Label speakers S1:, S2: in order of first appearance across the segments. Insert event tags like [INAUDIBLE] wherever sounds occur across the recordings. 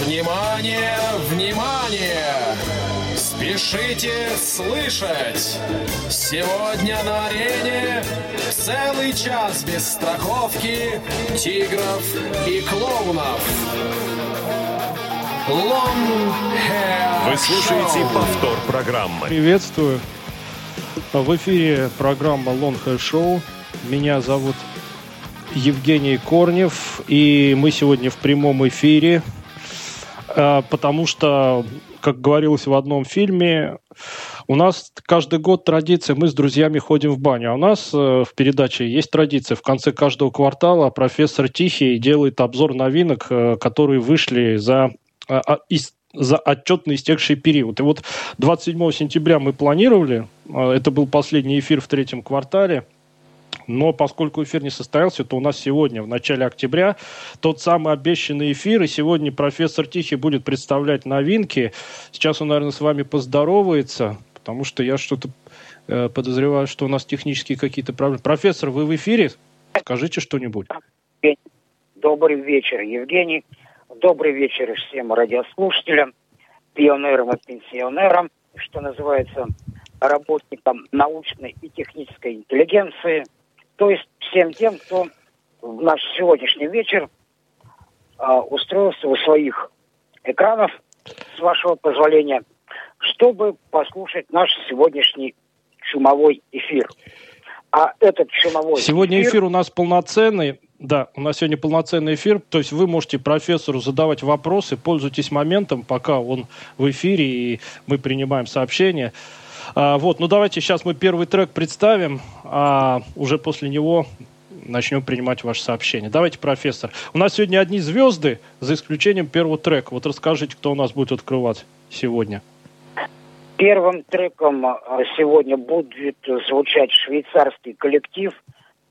S1: Внимание, внимание! Спешите слышать! Сегодня на арене целый час без страховки, тигров и клоунов. Long Hair
S2: Вы слушаете
S1: Show.
S2: повтор программы.
S3: Приветствую. В эфире программа Long Hair Show. Меня зовут Евгений Корнев. И мы сегодня в прямом эфире, потому что, как говорилось в одном фильме, у нас каждый год традиция, мы с друзьями ходим в баню. А у нас э, в передаче есть традиция. В конце каждого квартала профессор Тихий делает обзор новинок, э, которые вышли за, а, а, из- за отчетно истекший период. И вот 27 сентября мы планировали, э, это был последний эфир в третьем квартале, но поскольку эфир не состоялся, то у нас сегодня, в начале октября, тот самый обещанный эфир. И сегодня профессор Тихий будет представлять новинки. Сейчас он, наверное, с вами поздоровается, потому что я что-то э, подозреваю, что у нас технические какие-то проблемы. Профессор, вы в эфире? Скажите что-нибудь.
S4: Добрый вечер, Евгений. Добрый вечер всем радиослушателям, пионерам и пенсионерам, что называется, работникам научной и технической интеллигенции, то есть всем тем, кто в наш сегодняшний вечер а, устроился у своих экранов, с вашего позволения, чтобы послушать наш сегодняшний шумовой эфир. А этот шумовой
S3: Сегодня эфир у нас полноценный. Да, у нас сегодня полноценный эфир. То есть вы можете профессору задавать вопросы, пользуйтесь моментом, пока он в эфире, и мы принимаем сообщения. А, вот, ну давайте сейчас мы первый трек представим, а уже после него начнем принимать ваши сообщения. Давайте, профессор. У нас сегодня одни звезды, за исключением первого трека. Вот расскажите, кто у нас будет открывать сегодня.
S4: Первым треком э, сегодня будет звучать швейцарский коллектив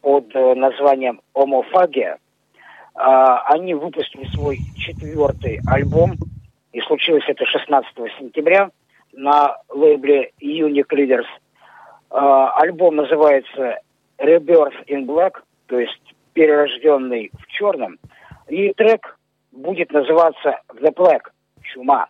S4: под э, названием «Омофагия». А, Они выпустили свой четвертый альбом, и случилось это 16 сентября на лейбле Unique Leaders. А, Альбом называется «Rebirth in Black», то есть «Перерожденный в черном», и трек будет называться «The Black» – «Чума».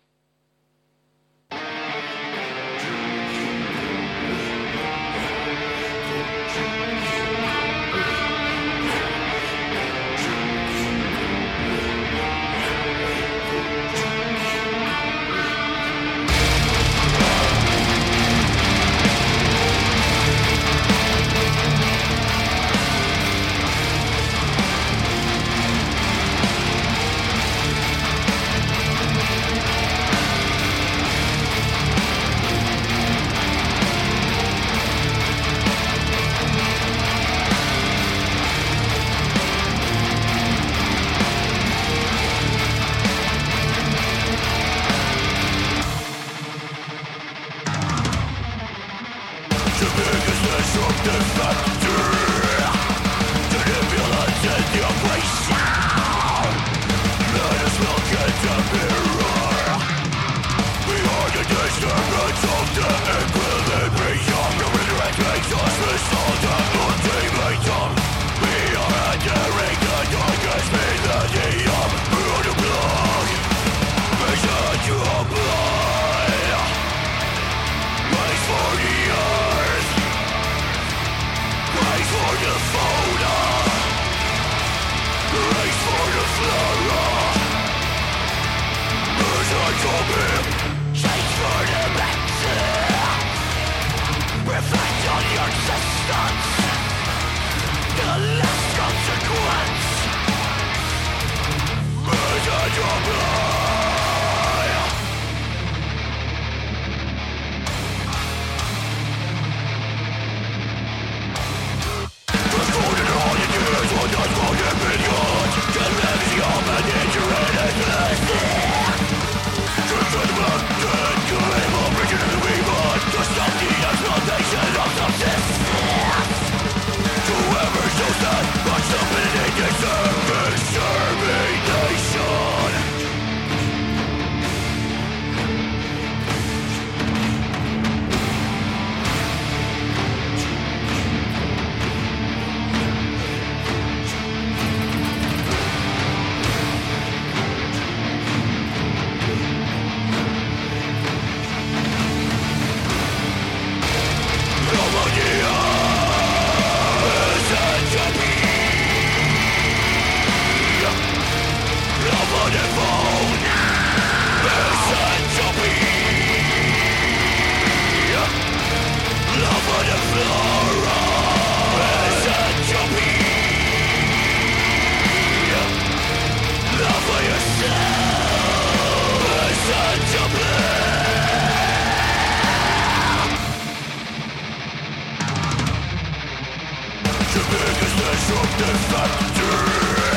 S5: The biggest mess of the factory.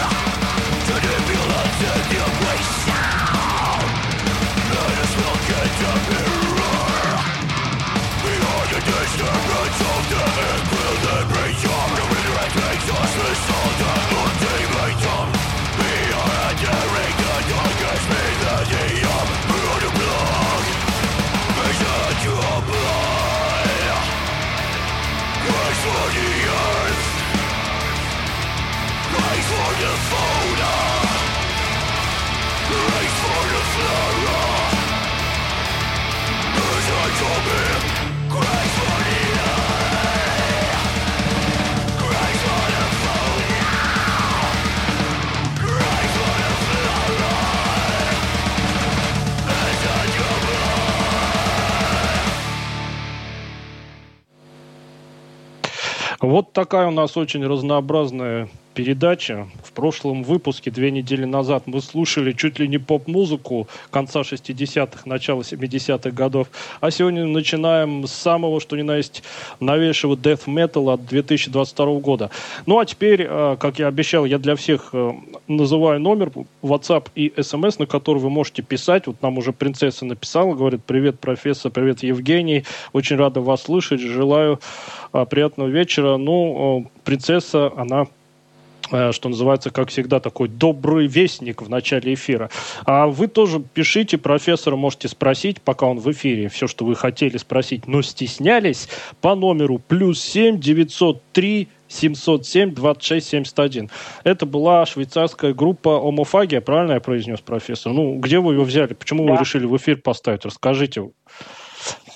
S3: It Вот такая у нас очень разнообразная передача. В прошлом выпуске, две недели назад, мы слушали чуть ли не поп-музыку конца 60-х, начала 70-х годов. А сегодня начинаем с самого, что ни на есть, новейшего death metal от 2022 года. Ну а теперь, э, как я обещал, я для всех э, называю номер WhatsApp и SMS, на который вы можете писать. Вот нам уже принцесса написала, говорит, привет, профессор, привет, Евгений. Очень рада вас слышать, желаю э, приятного вечера. Ну, принцесса, она что называется, как всегда, такой добрый вестник в начале эфира. А вы тоже пишите, профессора можете спросить, пока он в эфире, все, что вы хотели спросить, но стеснялись, по номеру плюс семь девятьсот три 707 26 71. Это была швейцарская группа Омофагия, правильно я произнес, профессор? Ну, где вы ее взяли? Почему да. вы решили в эфир поставить? Расскажите. Ну,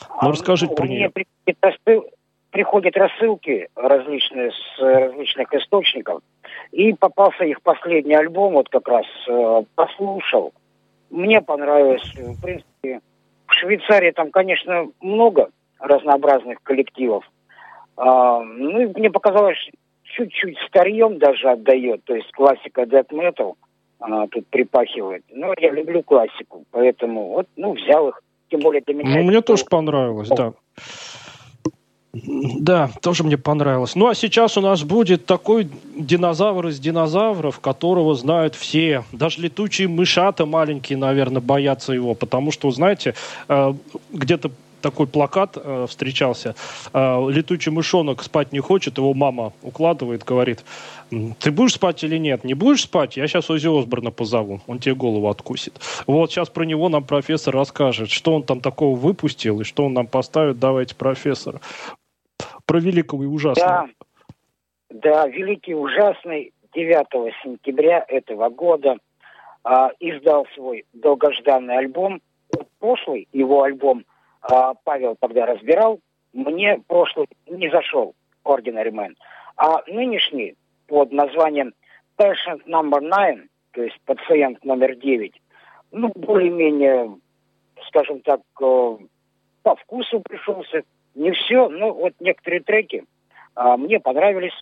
S3: а, расскажите ну, про нее.
S4: Мне приходят рассылки различные с различных источников. И попался их последний альбом, вот как раз э, послушал. Мне понравилось. В принципе, в Швейцарии там, конечно, много разнообразных коллективов. А, ну, мне показалось, чуть-чуть старьем даже отдает, то есть классика death metal она тут припахивает. Но я люблю классику, поэтому вот, ну, взял их. Тем более для меня...
S3: Ну, мне тоже понравилось, да. Да, тоже мне понравилось. Ну а сейчас у нас будет такой динозавр из динозавров, которого знают все. Даже летучие мышата маленькие, наверное, боятся его, потому что, знаете, э, где-то такой плакат э, встречался. Э, летучий мышонок спать не хочет, его мама укладывает, говорит, ты будешь спать или нет? Не будешь спать? Я сейчас Ози Осборна позову, он тебе голову откусит. Вот сейчас про него нам профессор расскажет, что он там такого выпустил и что он нам поставит. Давайте, профессор про великого и ужасного.
S4: Да, да великий ужасный 9 сентября этого года а, издал свой долгожданный альбом. Прошлый его альбом а, Павел тогда разбирал, мне прошлый не зашел, Ordinary Man. А нынешний под названием Patient Number Nine, то есть пациент номер 9, ну, более-менее, скажем так, э, по вкусу пришелся, не все, но вот некоторые треки а, мне понравились,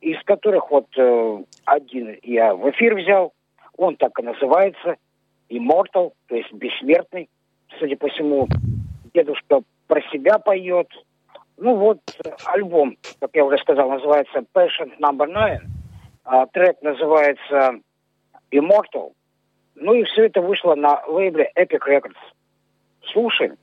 S4: из которых вот э, один я в эфир взял, он так и называется, Immortal, то есть бессмертный. Судя по всему, дедушка про себя поет. Ну вот, альбом, как я уже сказал, называется Patient Number Nine. А, трек называется Immortal. Ну и все это вышло на лейбле Epic Records. Слушаем.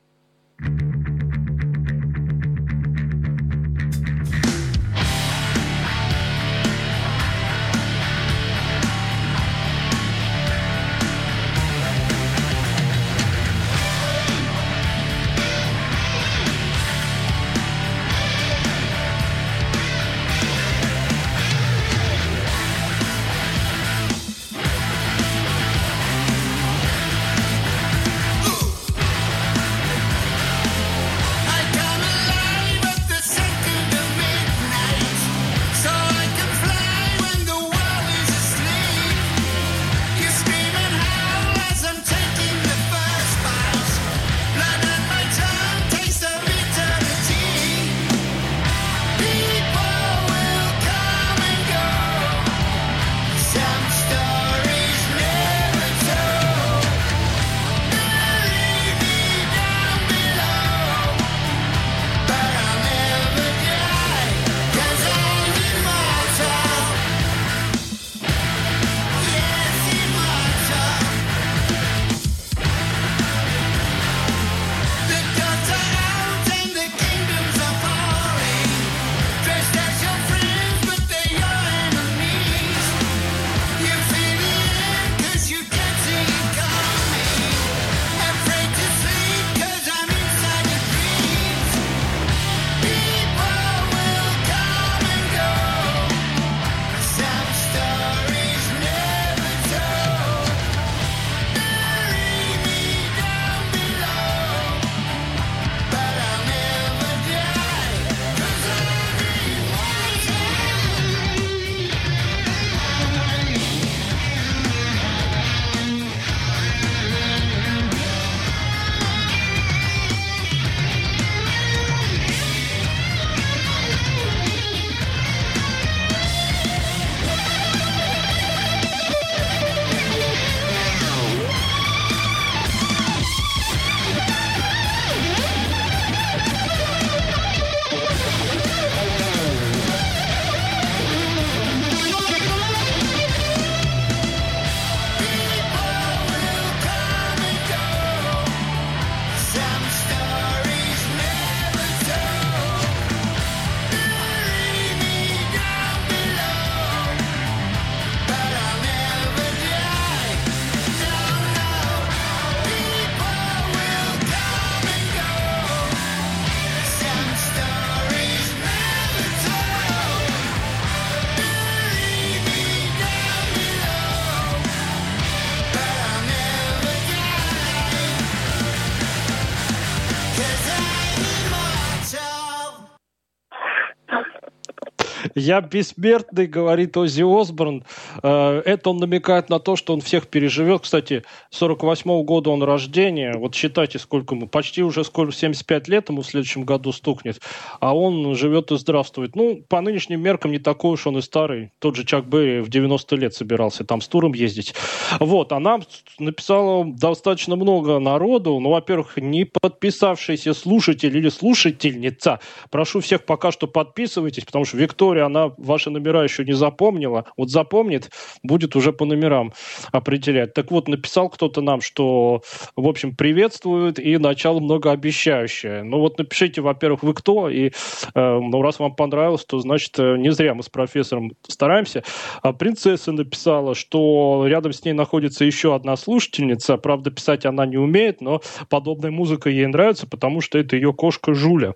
S3: Я бессмертный, говорит Оззи Осборн. Э, это он намекает на то, что он всех переживет. Кстати, 48 -го года он рождения. Вот считайте, сколько ему. Почти уже сколько, 75 лет ему в следующем году стукнет. А он живет и здравствует. Ну, по нынешним меркам не такой уж он и старый. Тот же Чак Берри в 90 лет собирался там с туром ездить. Вот, она написала достаточно много народу. Ну, во-первых, не подписавшийся слушатель или слушательница. Прошу всех пока что подписывайтесь, потому что Виктория, она ваши номера еще не запомнила. Вот запомнит, будет уже по номерам определять. Так вот, написал кто-то нам, что, в общем, приветствует и начало многообещающее. Ну вот напишите, во-первых, вы кто, и э, ну, раз вам понравилось, то значит э, не зря мы с профессором стараемся. А принцесса написала, что рядом с ней находится еще одна слушательница. Правда, писать она не умеет, но подобная музыка ей нравится, потому что это ее кошка Жуля.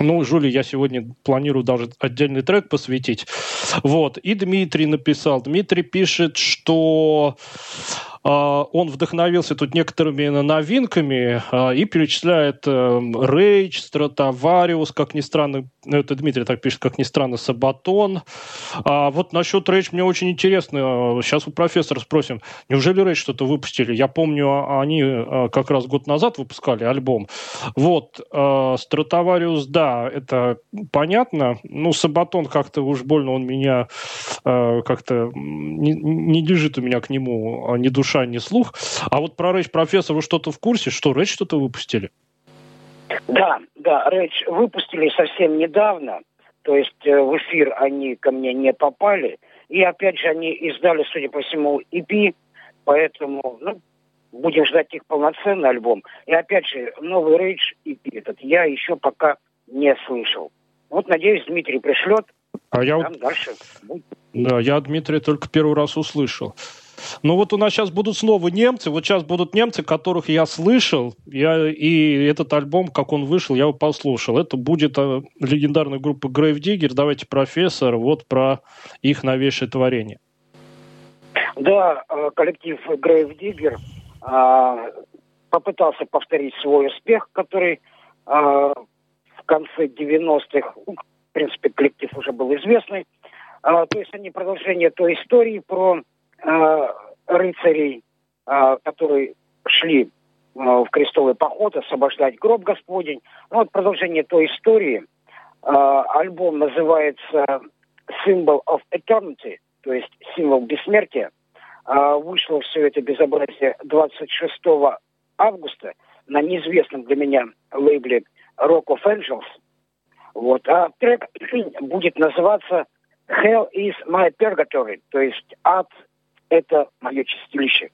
S3: Ну, Жули я сегодня планирую даже отдельный трек посвятить. Вот. И Дмитрий написал. Дмитрий пишет, что он вдохновился тут некоторыми новинками а, и перечисляет Рейдж, Стратовариус, как ни странно, ну, это Дмитрий так пишет, как ни странно, Сабатон. А вот насчет Рейдж мне очень интересно. Сейчас у профессора спросим, неужели Рейдж что-то выпустили? Я помню, они как раз год назад выпускали альбом. Вот, Стратовариус, да, это понятно. Ну, Сабатон как-то уж больно он меня как-то не, не лежит у меня к нему ни душа душа, ни слух. А вот про Рэйч профессор вы что-то в курсе? Что, Рэйч что-то выпустили?
S4: Да, да, Рэйч выпустили совсем недавно. То есть э, в эфир они ко мне не попали. И опять же они издали, судя по всему, EP. Поэтому, ну, будем ждать их полноценный альбом. И опять же, новый Рейдж EP этот я еще пока не слышал. Вот, надеюсь, Дмитрий пришлет.
S3: А я вот... дальше. Да, я Дмитрия только первый раз услышал. Ну вот у нас сейчас будут снова немцы, вот сейчас будут немцы, которых я слышал, я, и этот альбом, как он вышел, я его послушал. Это будет а, легендарная группа Grave. Давайте, профессор, вот про их новейшее творение.
S4: Да, э, коллектив Grave Digger а, попытался повторить свой успех, который а, в конце 90-х, ну, в принципе, коллектив уже был известный. То есть они продолжение той истории про Э, рыцарей, э, которые шли э, в крестовый поход, освобождать гроб Господень. Ну, вот продолжение той истории. Альбом называется Symbol of Eternity, то есть символ бессмертия. Вышло все это безобразие 26 августа на неизвестном для меня лейбле Rock of Angels. Вот. А трек [CLEARS THROAT] будет называться Hell is my purgatory, то есть ад это мое чистилище.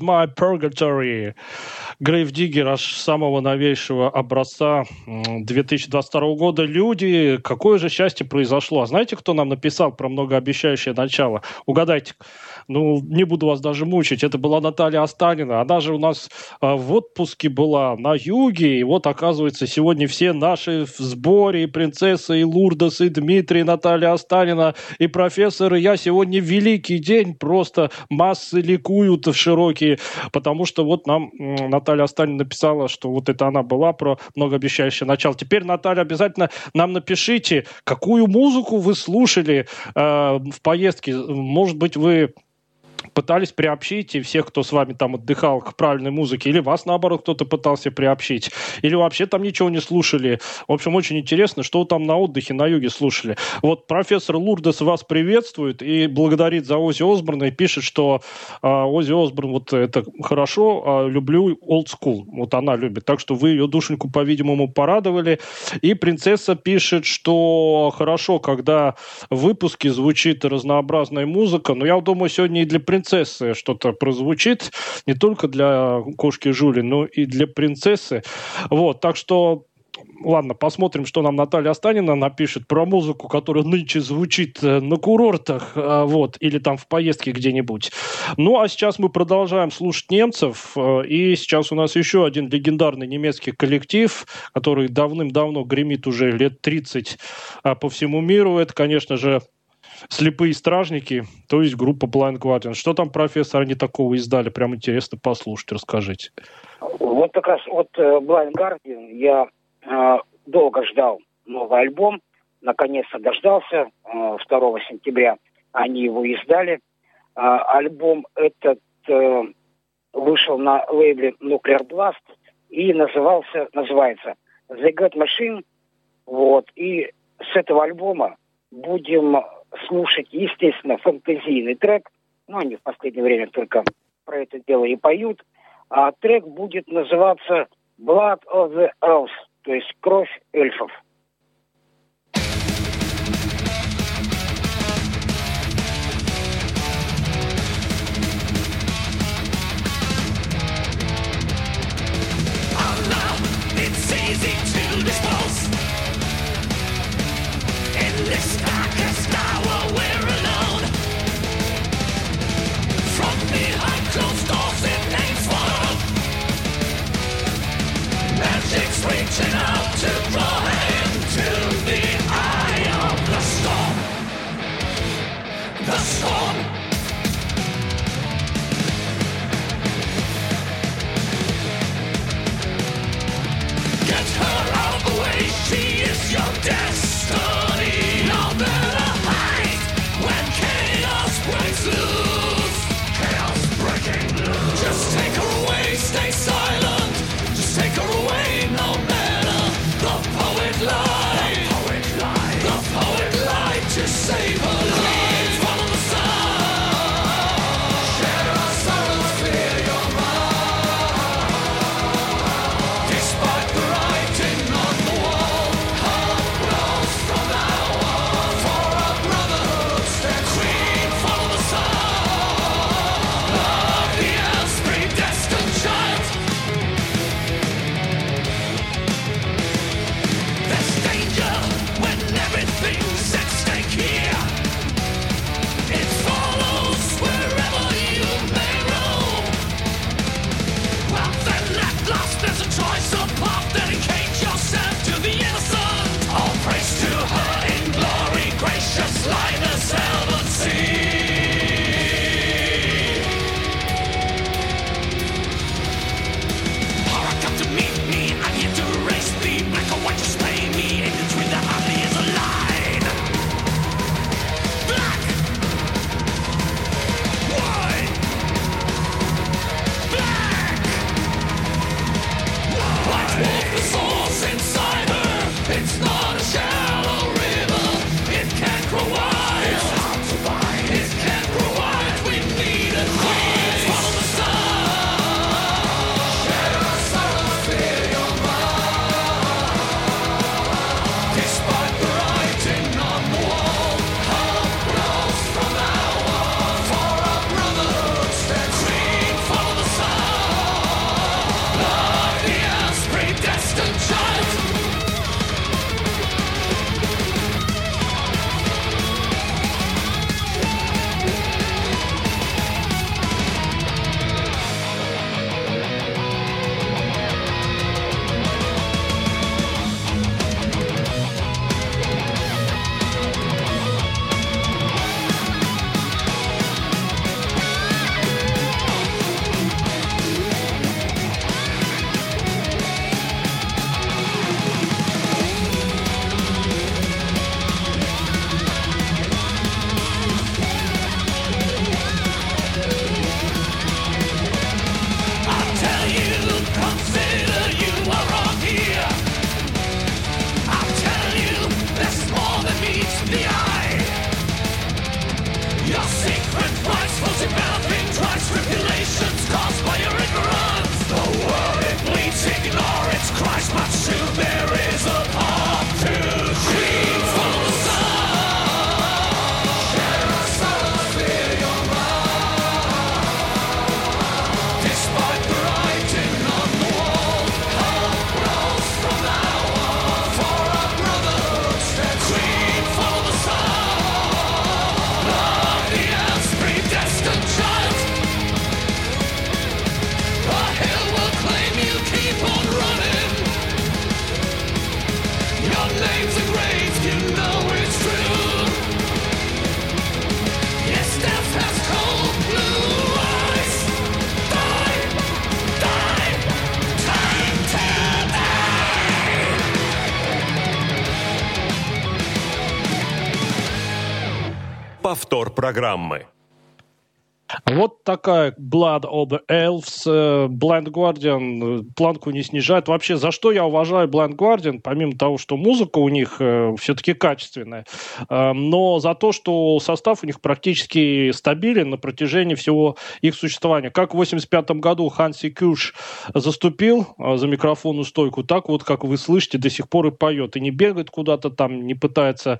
S3: Is my purgatory. Грейв аж самого новейшего образца 2022 года. Люди, какое же счастье произошло. А знаете, кто нам написал про многообещающее начало? Угадайте. Ну, не буду вас даже мучить. Это была Наталья Останина. Она же у нас а, в отпуске была на юге. И вот, оказывается, сегодня все наши в сборе. И принцесса, и Лурдас, и Дмитрий, и Наталья Останина, и профессор. И я сегодня великий день. Просто массы ликуют в широкие. Потому что вот нам Наталья Останина написала, что вот это она была про многообещающее начало. Теперь, Наталья, обязательно нам напишите, какую музыку вы слушали э, в поездке. Может быть, вы пытались приобщить и всех, кто с вами там отдыхал к правильной музыке, или вас, наоборот, кто-то пытался приобщить, или вообще там ничего не слушали. В общем, очень интересно, что там на отдыхе на юге слушали. Вот профессор Лурдес вас приветствует и благодарит за Ози Осборна и пишет, что э, Ози Осборн, вот это хорошо, э, люблю old school. Вот она любит. Так что вы ее душеньку, по-видимому, порадовали. И принцесса пишет, что хорошо, когда в выпуске звучит разнообразная музыка, но я думаю, сегодня и для принцессы что-то прозвучит, не только для кошки Жули, но и для принцессы. Вот, так что Ладно, посмотрим, что нам Наталья Останина напишет про музыку, которая нынче звучит э, на курортах, э, вот, или там в поездке где-нибудь. Ну, а сейчас мы продолжаем слушать немцев, э, и сейчас у нас еще один легендарный немецкий коллектив, который давным-давно гремит уже лет 30 по всему миру. Это, конечно же, «Слепые стражники», то есть группа Blind Guardian. Что там, профессор, они такого издали? Прям интересно послушать, расскажите.
S4: Вот как раз от э, Blind Guardian я э, долго ждал новый альбом. Наконец-то дождался. Э, 2 сентября они его издали. Э, альбом этот э, вышел на лейбле Nuclear Blast и назывался, называется The God Machine. Вот. И с этого альбома будем слушать, естественно, фантазийный трек. Ну, они в последнее время только про это дело и поют. А трек будет называться Blood of the Elves, то есть кровь эльфов.
S5: Повтор программы.
S3: Вот такая Blood of Elves, э, Blind Guardian э, планку не снижает. Вообще, за что я уважаю Blind Guardian, помимо того, что музыка у них э, все-таки качественная, но за то, что состав у них практически стабилен на протяжении всего их существования. Как в 85 году Ханси Кюш заступил за микрофонную стойку, так вот, как вы слышите, до сих пор и поет. И не бегает куда-то там, не пытается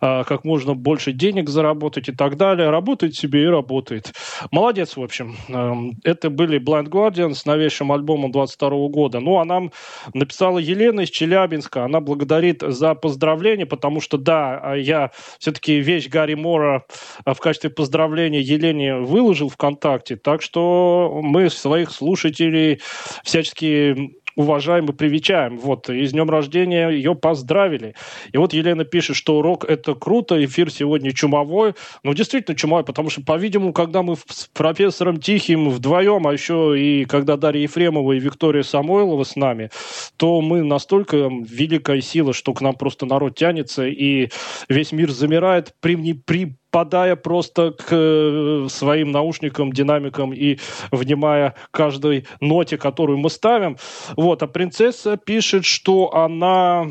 S3: как можно больше денег заработать и так далее. Работает себе и работает. Молодец, в общем. Эм, это были Blind Guardian с новейшим альбомом 22 года. Ну, а нам написала Елена из Челябинска. Она благодарит за поздравление, потому что, да, а я все-таки вещь Гарри Мора э, в качестве поздравления Елене выложил ВКонтакте. Так что мы своих слушателей всячески уважаем и привечаем. Вот, и с днем рождения ее поздравили. И вот Елена пишет, что рок это круто, эфир сегодня чумовой. Ну, действительно чумовой, потому что, по-видимому, когда мы с профессором Тихим вдвоем, а еще и когда Дарья Ефремова и Виктория Самойлова с нами, то мы настолько великая сила, что к нам просто народ тянется, и весь мир замирает при, при подая просто к э, своим наушникам, динамикам и внимая каждой ноте, которую мы ставим. Вот, а принцесса пишет, что она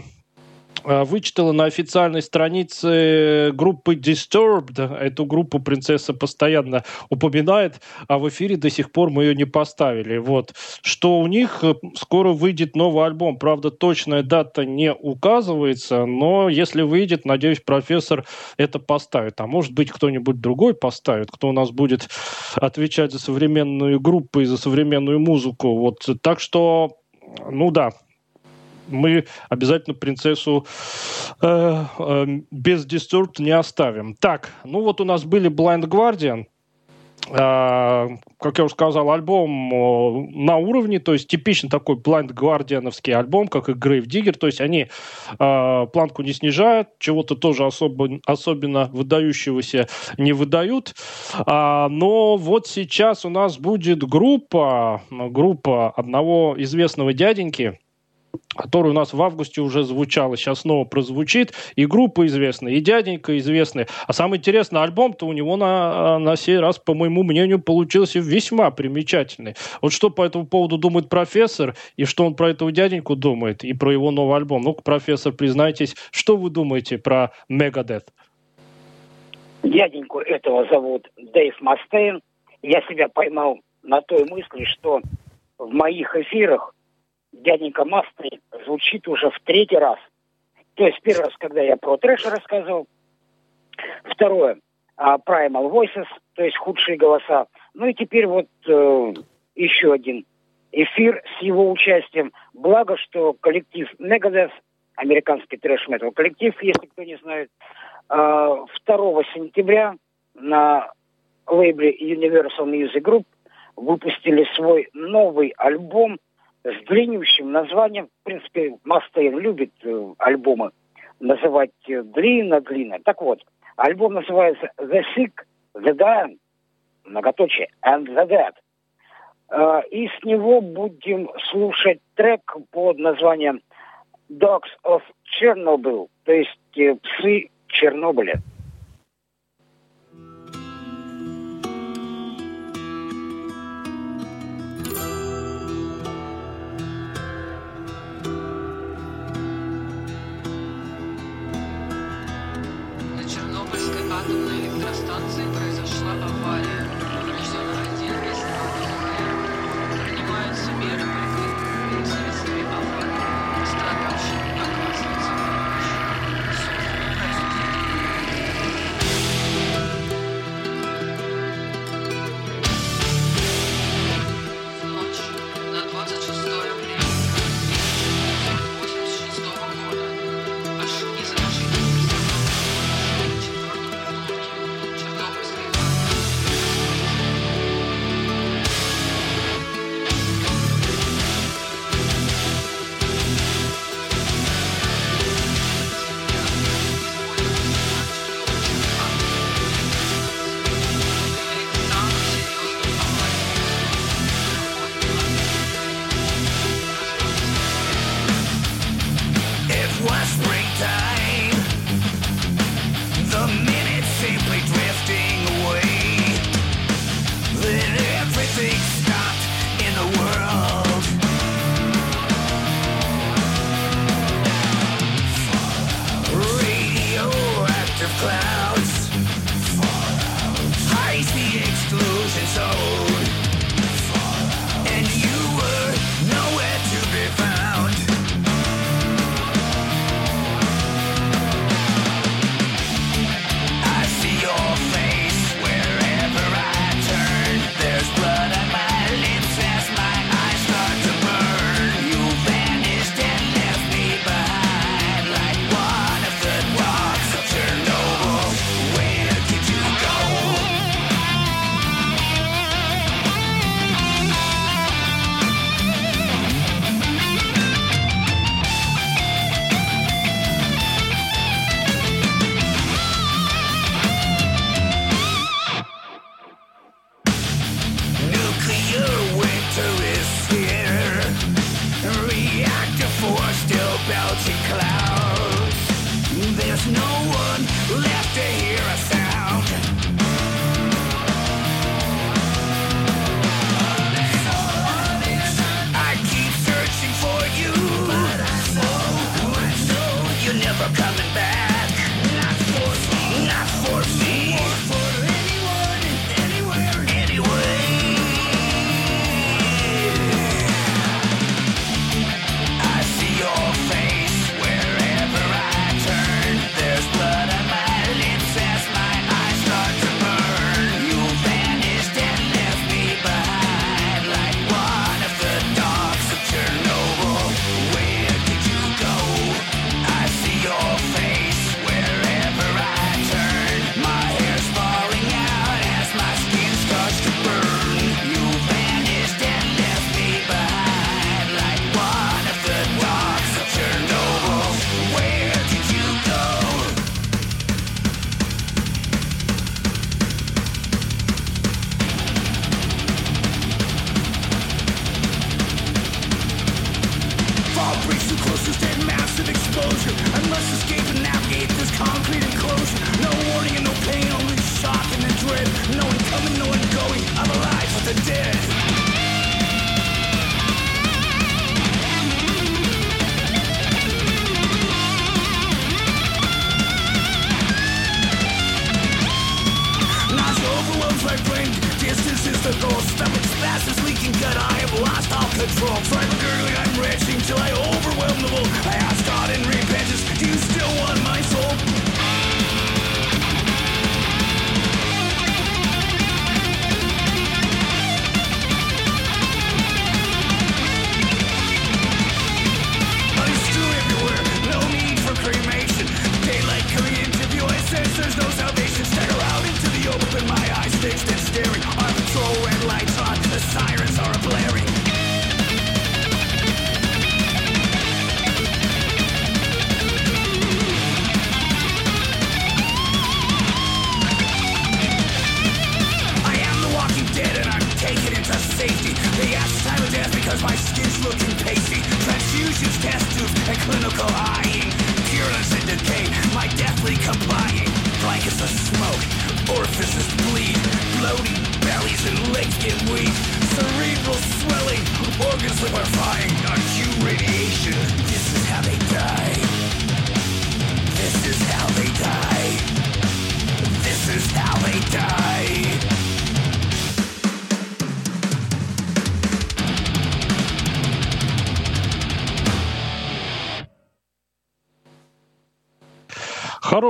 S3: вычитала на официальной странице группы Disturbed. Эту группу принцесса постоянно упоминает, а в эфире до сих пор мы ее не поставили. Вот. Что у них э, скоро выйдет новый альбом. Правда, точная дата не указывается, но если выйдет, надеюсь, профессор это поставит. А может быть, кто-нибудь другой поставит, кто у нас будет отвечать за современную группу и за современную музыку. Вот. Так что, ну да, мы обязательно принцессу э, э, без дистурб не оставим. Так, ну вот у нас были Blind Guardian, Uh, как я уже сказал, альбом на уровне, то есть типичный такой Blind Guardianovский альбом, как и Grave Digger, то есть они uh, планку не снижают, чего-то тоже особо, особенно выдающегося не выдают. но вот сейчас у нас будет группа, группа одного известного дяденьки, который у нас в августе уже звучал, сейчас снова прозвучит. И группа известная, и дяденька известный. А самое интересное, альбом-то у него на, на сей раз, по моему мнению, получился весьма примечательный. Вот что по этому поводу думает профессор, и что он про этого дяденьку думает, и про его новый альбом. Ну-ка, профессор, признайтесь, что вы думаете про Мегадет?
S4: Дяденьку этого зовут Дэйв Мастейн. Я себя поймал на той мысли, что в моих эфирах дяденька Масты звучит уже в третий раз. То есть первый раз, когда я про трэш рассказывал. Второе, uh, Primal Voices, то есть худшие голоса. Ну и теперь вот uh, еще один эфир с его участием. Благо, что коллектив Megadeth, американский трэш-метал коллектив, если кто не знает, uh, 2 сентября на лейбле Universal Music Group выпустили свой новый альбом – с длиннющим названием. В принципе, Мастейн любит э, альбомы называть э, длинно-длинно. Так вот, альбом называется The Sick, The Dying, многоточие, and the Dead. Э, и с него будем слушать трек под названием Dogs of Chernobyl, то есть э, псы Чернобыля.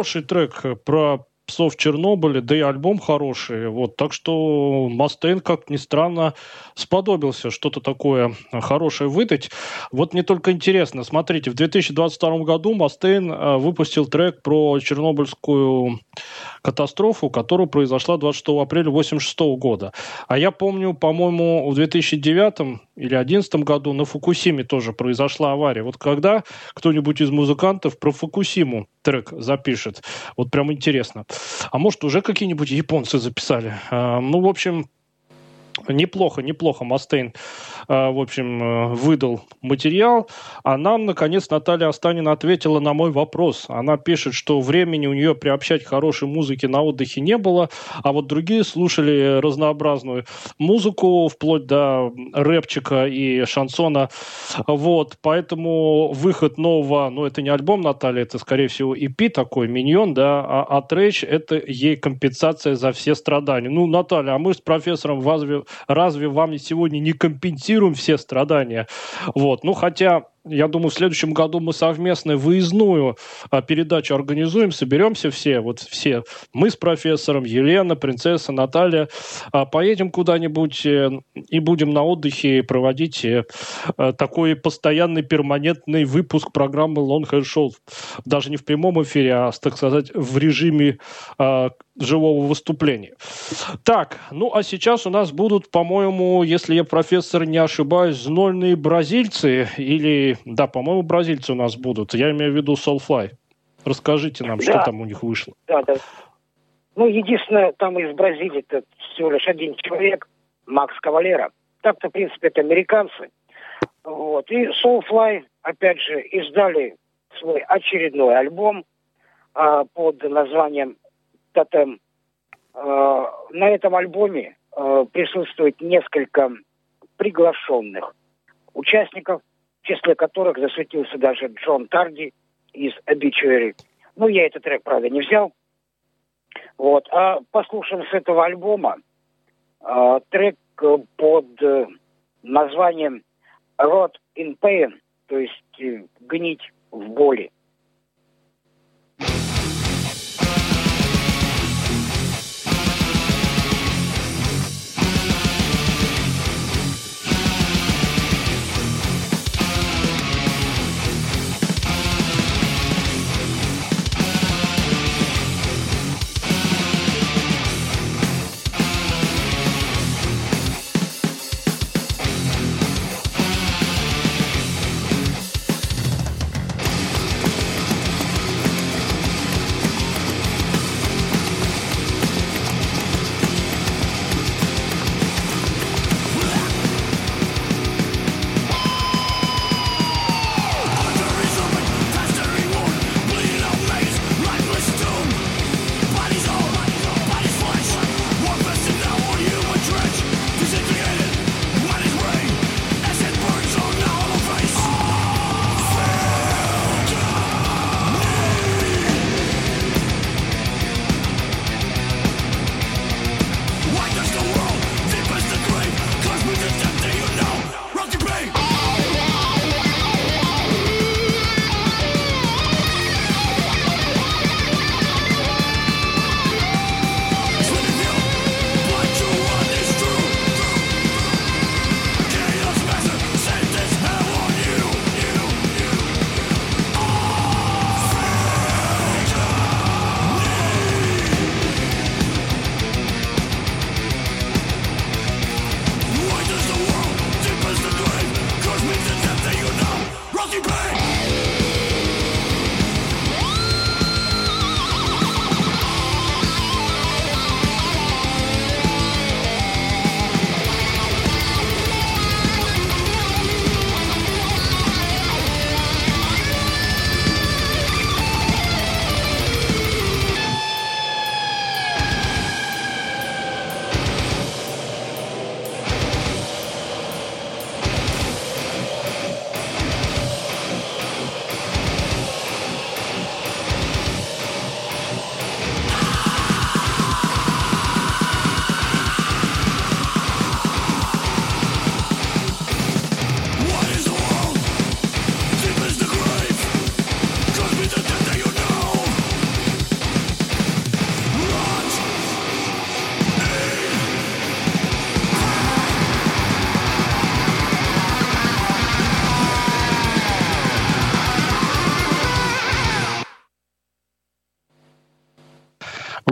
S3: Хороший трек про псов Чернобыля, да и альбом хороший. Вот, так что Мастейн, как ни странно, сподобился что-то такое хорошее выдать. Вот мне только интересно, смотрите, в 2022 году Мастейн э, выпустил трек про Чернобыльскую катастрофу, которая произошла 26 апреля 1986 года. А я помню, по-моему, в 2009 или 2011 году на Фукусиме тоже произошла авария. Вот когда кто-нибудь из музыкантов про Фукусиму трек запишет, вот прям интересно. А может, уже какие-нибудь японцы записали? А, ну, в общем, Неплохо, неплохо Мастейн, в общем, э, выдал материал. А нам, наконец, Наталья Останина ответила на мой вопрос. Она пишет, что времени у нее приобщать хорошей музыке на отдыхе не было, а вот другие слушали разнообразную музыку, вплоть до рэпчика и шансона. Вот, поэтому выход нового, ну, это не альбом Наталья, это, скорее всего, EP такой, миньон, да, а, а Трэч – это ей компенсация за все страдания. Ну, Наталья, а мы с профессором разве, разве вам сегодня не компенсируем все страдания? Вот, ну, хотя я думаю, в следующем году мы совместно выездную а, передачу организуем, соберемся все, вот все. Мы с профессором, Елена, принцесса, Наталья, а, поедем куда-нибудь э, и будем на отдыхе проводить э, э, такой постоянный перманентный выпуск программы Long Hair Show. Даже не в прямом эфире, а, так сказать, в режиме а, живого выступления. Так, ну а сейчас у нас будут, по-моему, если я профессор не ошибаюсь, знольные бразильцы или, да, по-моему, бразильцы у нас будут. Я имею в виду Soulfly. Расскажите нам,
S4: Да.
S3: что там у них вышло.
S4: Да, да. Ну, единственное, там из Бразилии это всего лишь один человек, Макс Кавалера. Так-то, в принципе, это американцы. Вот. И Soulfly, опять же, издали свой очередной альбом а, под названием «Тотем». А, на этом альбоме а, присутствует несколько приглашенных участников, числе которых засветился даже Джон Тарди из Obituary. Ну, я этот трек, правда, не взял. Вот. А послушаем с этого альбома а, трек э, под э, названием Rot in Pain, то есть э, гнить в боли.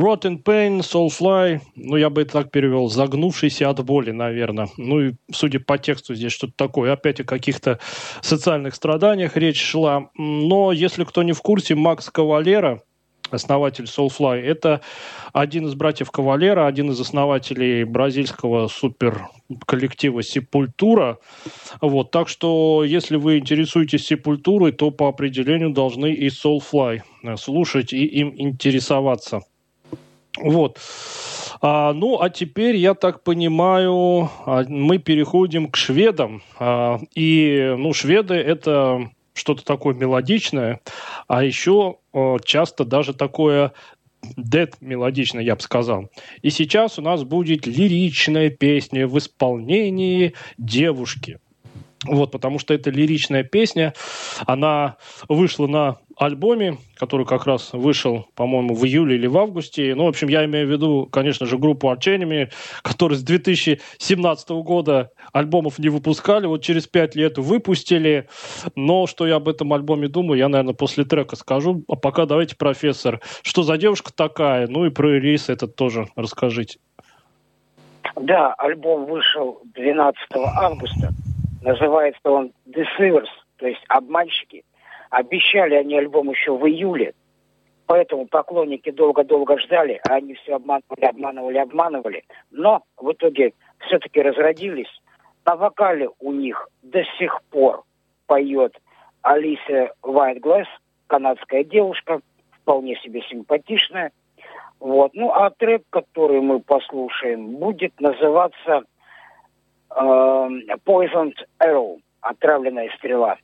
S3: Rotten Pain, Soulfly, ну, я бы это так перевел, загнувшийся от боли, наверное. Ну, и судя по тексту, здесь что-то такое. Опять о каких-то социальных страданиях речь шла. Но, если кто не в курсе, Макс Кавалера, основатель Soulfly, это один из братьев Кавалера, один из основателей бразильского супер коллектива Сепультура. Вот, так что, если вы интересуетесь Сепультурой, то по определению должны и Soulfly слушать и им интересоваться. Вот. А, ну, а теперь, я так понимаю, а, мы переходим к шведам. А, и, ну, шведы – это что-то такое мелодичное, а еще часто даже такое дед мелодичное, я бы сказал. И сейчас у нас будет лиричная песня в исполнении девушки – вот, потому что эта лиричная песня, она вышла на альбоме, который как раз вышел, по-моему, в июле или в августе. Ну, в общем, я имею в виду, конечно же, группу Arch Enemy, которые с 2017 года альбомов не выпускали, вот через пять лет выпустили. Но что я об этом альбоме думаю, я, наверное, после трека скажу. А пока давайте, профессор, что за девушка такая? Ну и про релиз этот тоже расскажите.
S4: Да, альбом вышел 12 августа. Называется он Deceivers, то есть обманщики. Обещали они альбом еще в июле, поэтому поклонники долго-долго ждали, а они все обманывали, обманывали, обманывали. Но в итоге все-таки разродились. На вокале у них до сих пор поет Алисия Вайтглэс, канадская девушка, вполне себе симпатичная. Вот. Ну, а трек, который мы послушаем, будет называться poisoned Arrow, отравленная стрела.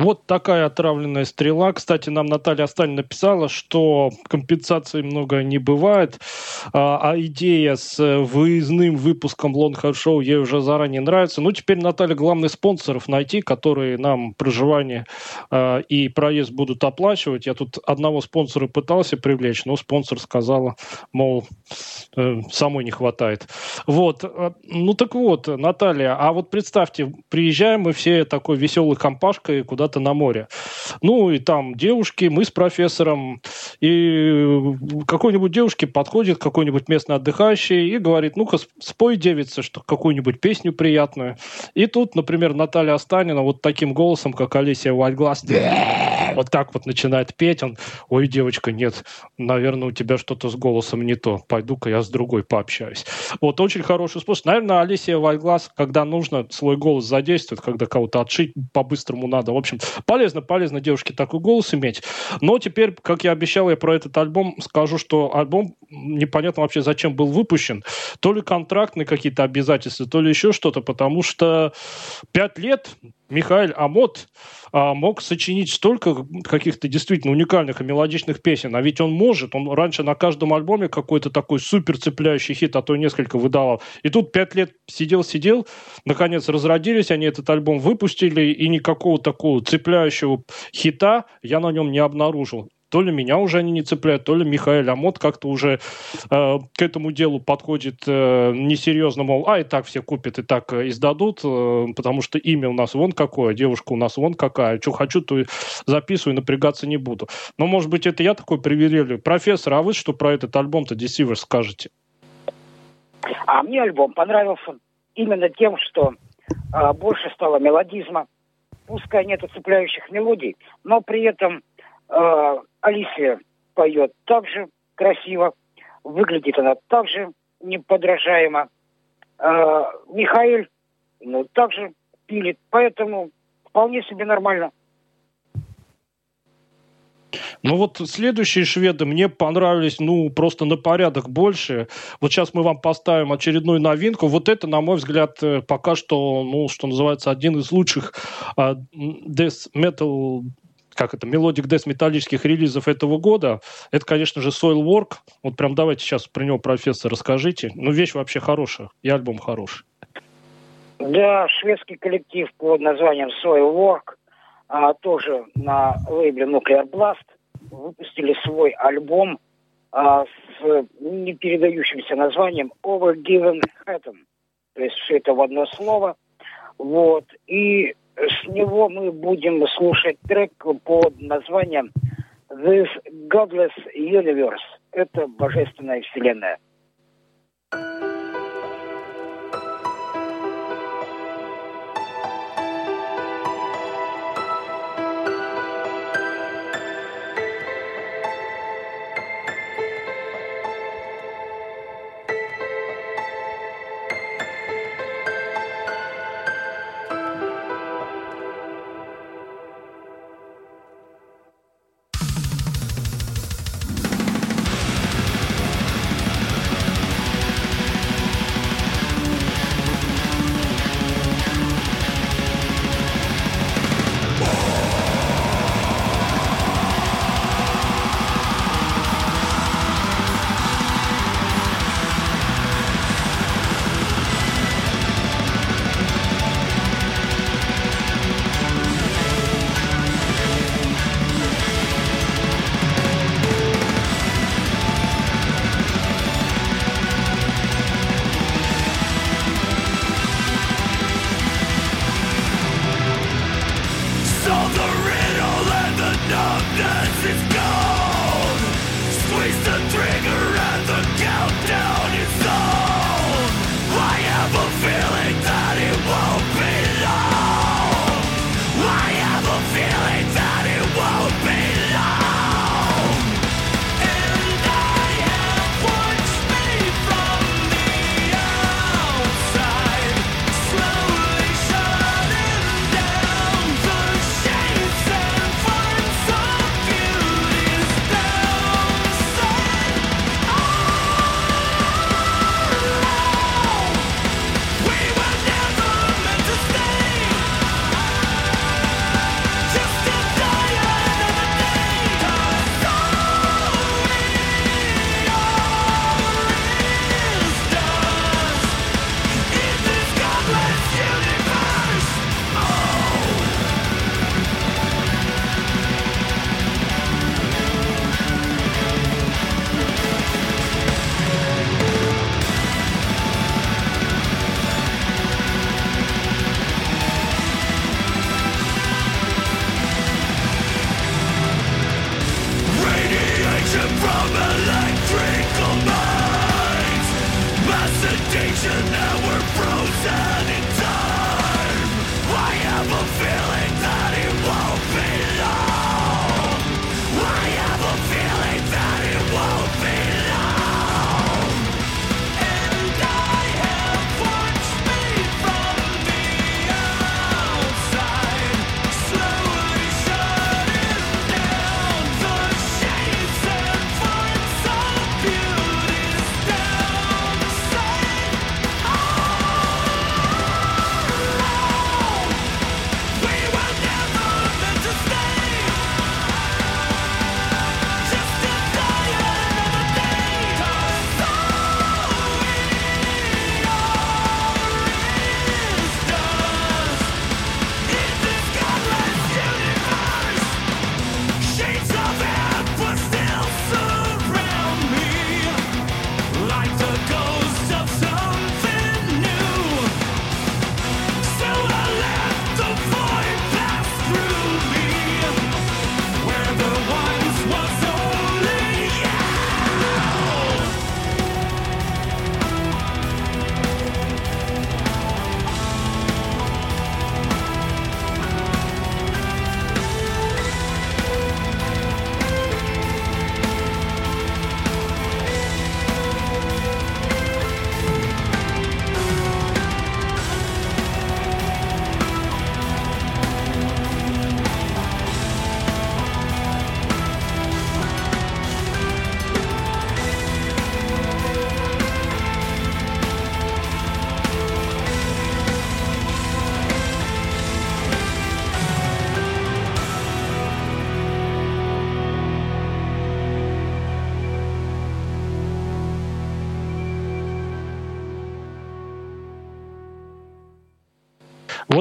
S3: Вот такая отравленная стрела. Кстати, нам Наталья Астань написала, что компенсации много не бывает, а, а идея с выездным выпуском Лонхар Шоу ей уже заранее нравится. Ну, теперь, Наталья, главный спонсоров найти, которые нам проживание э, и проезд будут оплачивать. Я тут одного спонсора пытался привлечь, но спонсор сказала, мол, э, самой не хватает. Вот. Э, ну, так вот, Наталья, а вот представьте, приезжаем мы все такой веселой компашкой куда-то на море. Ну, и там девушки, мы с профессором, и какой-нибудь девушке подходит какой-нибудь местный отдыхающий и говорит, ну-ка, спой, девица, что какую-нибудь песню приятную. И тут, например, Наталья Останина вот таким голосом, как Алисия Whiteглаз, вот так вот начинает петь, он, ой, девочка, нет, наверное, у тебя что-то с голосом не то, пойду-ка я с другой пообщаюсь. Вот очень хороший способ. Наверное, Алисия Whiteглаз, когда нужно, свой голос задействует, когда кого-то отшить по-быстрому надо. В общем, полезно, полезно девушке такой голос иметь. Но теперь, как я обещал, я про этот альбом скажу, что альбом непонятно вообще зачем был выпущен. То ли контрактные какие-то обязательства, то ли еще что-то, потому что пять лет Михаил Амот а, мог сочинить столько каких-то действительно уникальных и мелодичных песен. А ведь он может. Он раньше на каждом альбоме какой-то такой супер цепляющий хит, а то несколько выдавал. И тут пять лет сидел-сидел, наконец разродились, они этот альбом выпустили, и никакого такого цепляющего хита я на нем не обнаружил то ли меня уже они не цепляют, то ли Михаил Амот как-то уже э, к этому делу подходит э, несерьезно, мол, а и так все купят, и так э, издадут, э, потому что имя у нас вон какое, девушка у нас вон какая, что хочу, то записываю, напрягаться не буду. Но, может быть, это я такой привередливый. Профессор, а вы что про этот альбом-то Deceiver скажете?
S4: А мне альбом понравился именно тем, что э, больше стало мелодизма, пускай нету цепляющих мелодий, но при этом э, Алисия поет так же красиво, выглядит она так же неподражаемо. Э, Михаил, ну, также пилит, поэтому вполне себе нормально.
S3: Ну вот следующие шведы мне понравились, ну, просто на порядок больше. Вот сейчас мы вам поставим очередную новинку. Вот это, на мой взгляд, э, пока что, ну, что называется, один из лучших uh, death metal как это, melodic death металлических релизов этого года, это, конечно же, Soilwork. Вот прям давайте сейчас про него, профессор, расскажите. Ну, вещь вообще хорошая, и альбом хороший.
S4: Да, шведский коллектив под названием Soilwork, а, тоже на лейбле Nuclear Blast, выпустили свой альбом а, с непередающимся названием Overgiven Atom. То есть все это в одно слово. Вот. И с него мы будем слушать трек под названием This Godless Universe. Это божественная вселенная.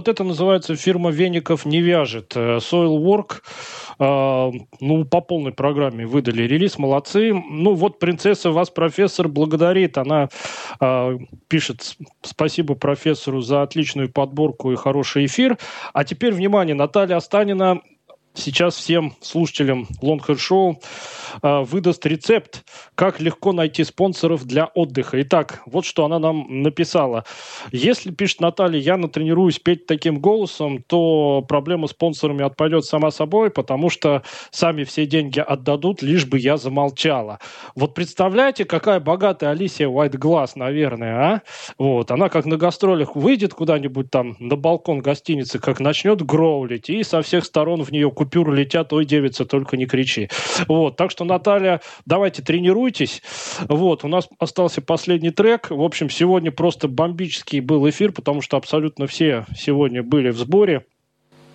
S3: Это называется фирма Веников не вяжет. Э, Soilwork, э, ну, по полной программе выдали релиз, молодцы. Ну, вот принцесса вас, профессор, благодарит. Она э, пишет спасибо профессору за отличную подборку и хороший эфир. А теперь, внимание, Наталья Останина сейчас всем слушателям Longhair Show э, выдаст рецепт, как легко найти спонсоров для отдыха. Итак, вот что она нам написала. Если, пишет Наталья, я натренируюсь петь таким голосом, то проблема с спонсорами отпадет сама собой, потому что сами все деньги отдадут, лишь бы я замолчала. Вот представляете, какая богатая Алисия Glass, наверное, а? Вот, она как на гастролях выйдет куда-нибудь там на балкон гостиницы, как начнет гроулить, и со всех сторон в нее купюры летят, ой, девица, только не кричи. Вот, так что, Наталья, давайте тренируйтесь. Вот, у нас остался последний трек. В общем, сегодня просто бомбический был эфир, потому что абсолютно все сегодня были в сборе.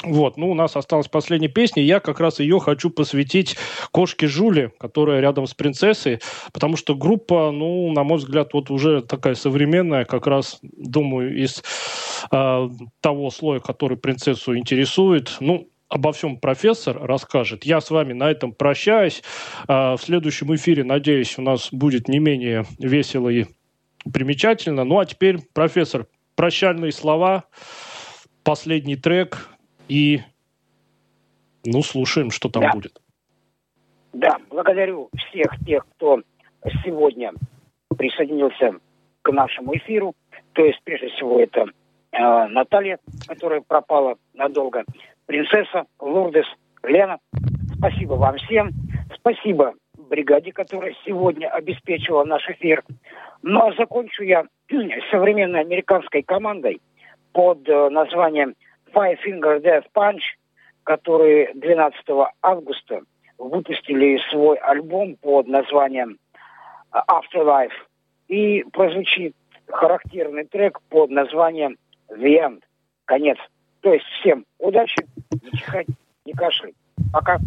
S3: Вот, ну, у нас осталась последняя песня, я как раз ее хочу посвятить кошке Жуле, которая рядом с принцессой, потому что группа, ну, на мой взгляд, вот уже такая современная, как раз, думаю, из э, того слоя, который принцессу интересует. Ну, обо всем профессор расскажет. Я с вами на этом прощаюсь. А, в следующем эфире, надеюсь, у нас будет не менее весело и примечательно. Ну а теперь, профессор, прощальные слова, последний трек и, ну, слушаем, что там
S4: да.
S3: будет.
S4: Да, благодарю всех тех, кто сегодня присоединился к нашему эфиру. То есть, прежде всего, это э, Наталья, которая пропала надолго принцесса, Лурдес, Лена. Спасибо вам всем. Спасибо бригаде, которая сегодня обеспечила наш эфир. Ну а закончу я [CLEARS THROAT] современной американской командой под э, названием Five Finger Death Punch, которые 12 августа выпустили свой альбом под названием Afterlife. И прозвучит характерный трек под названием The End. Конец. То есть всем удачи, не чихать, не кашлять. Пока.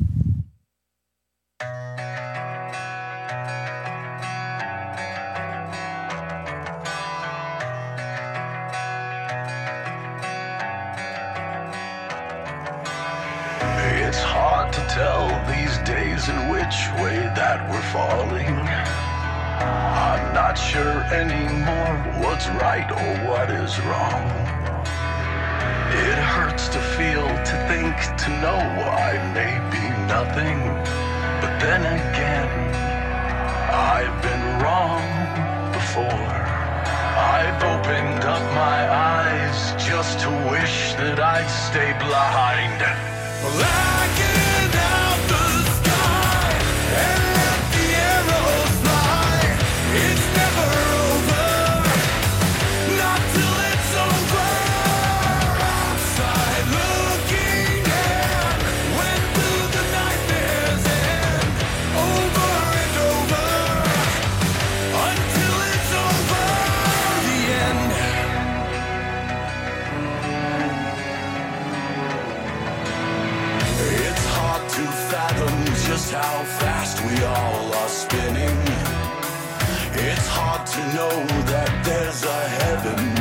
S2: It's hard to tell these days in which way that we're falling. I'm not sure anymore what's right or what is wrong. It hurts to feel, to think, to know I may be nothing. But then again, I've been wrong before. I've opened up my eyes just to wish that I'd stay blind. Like an know that there's a heaven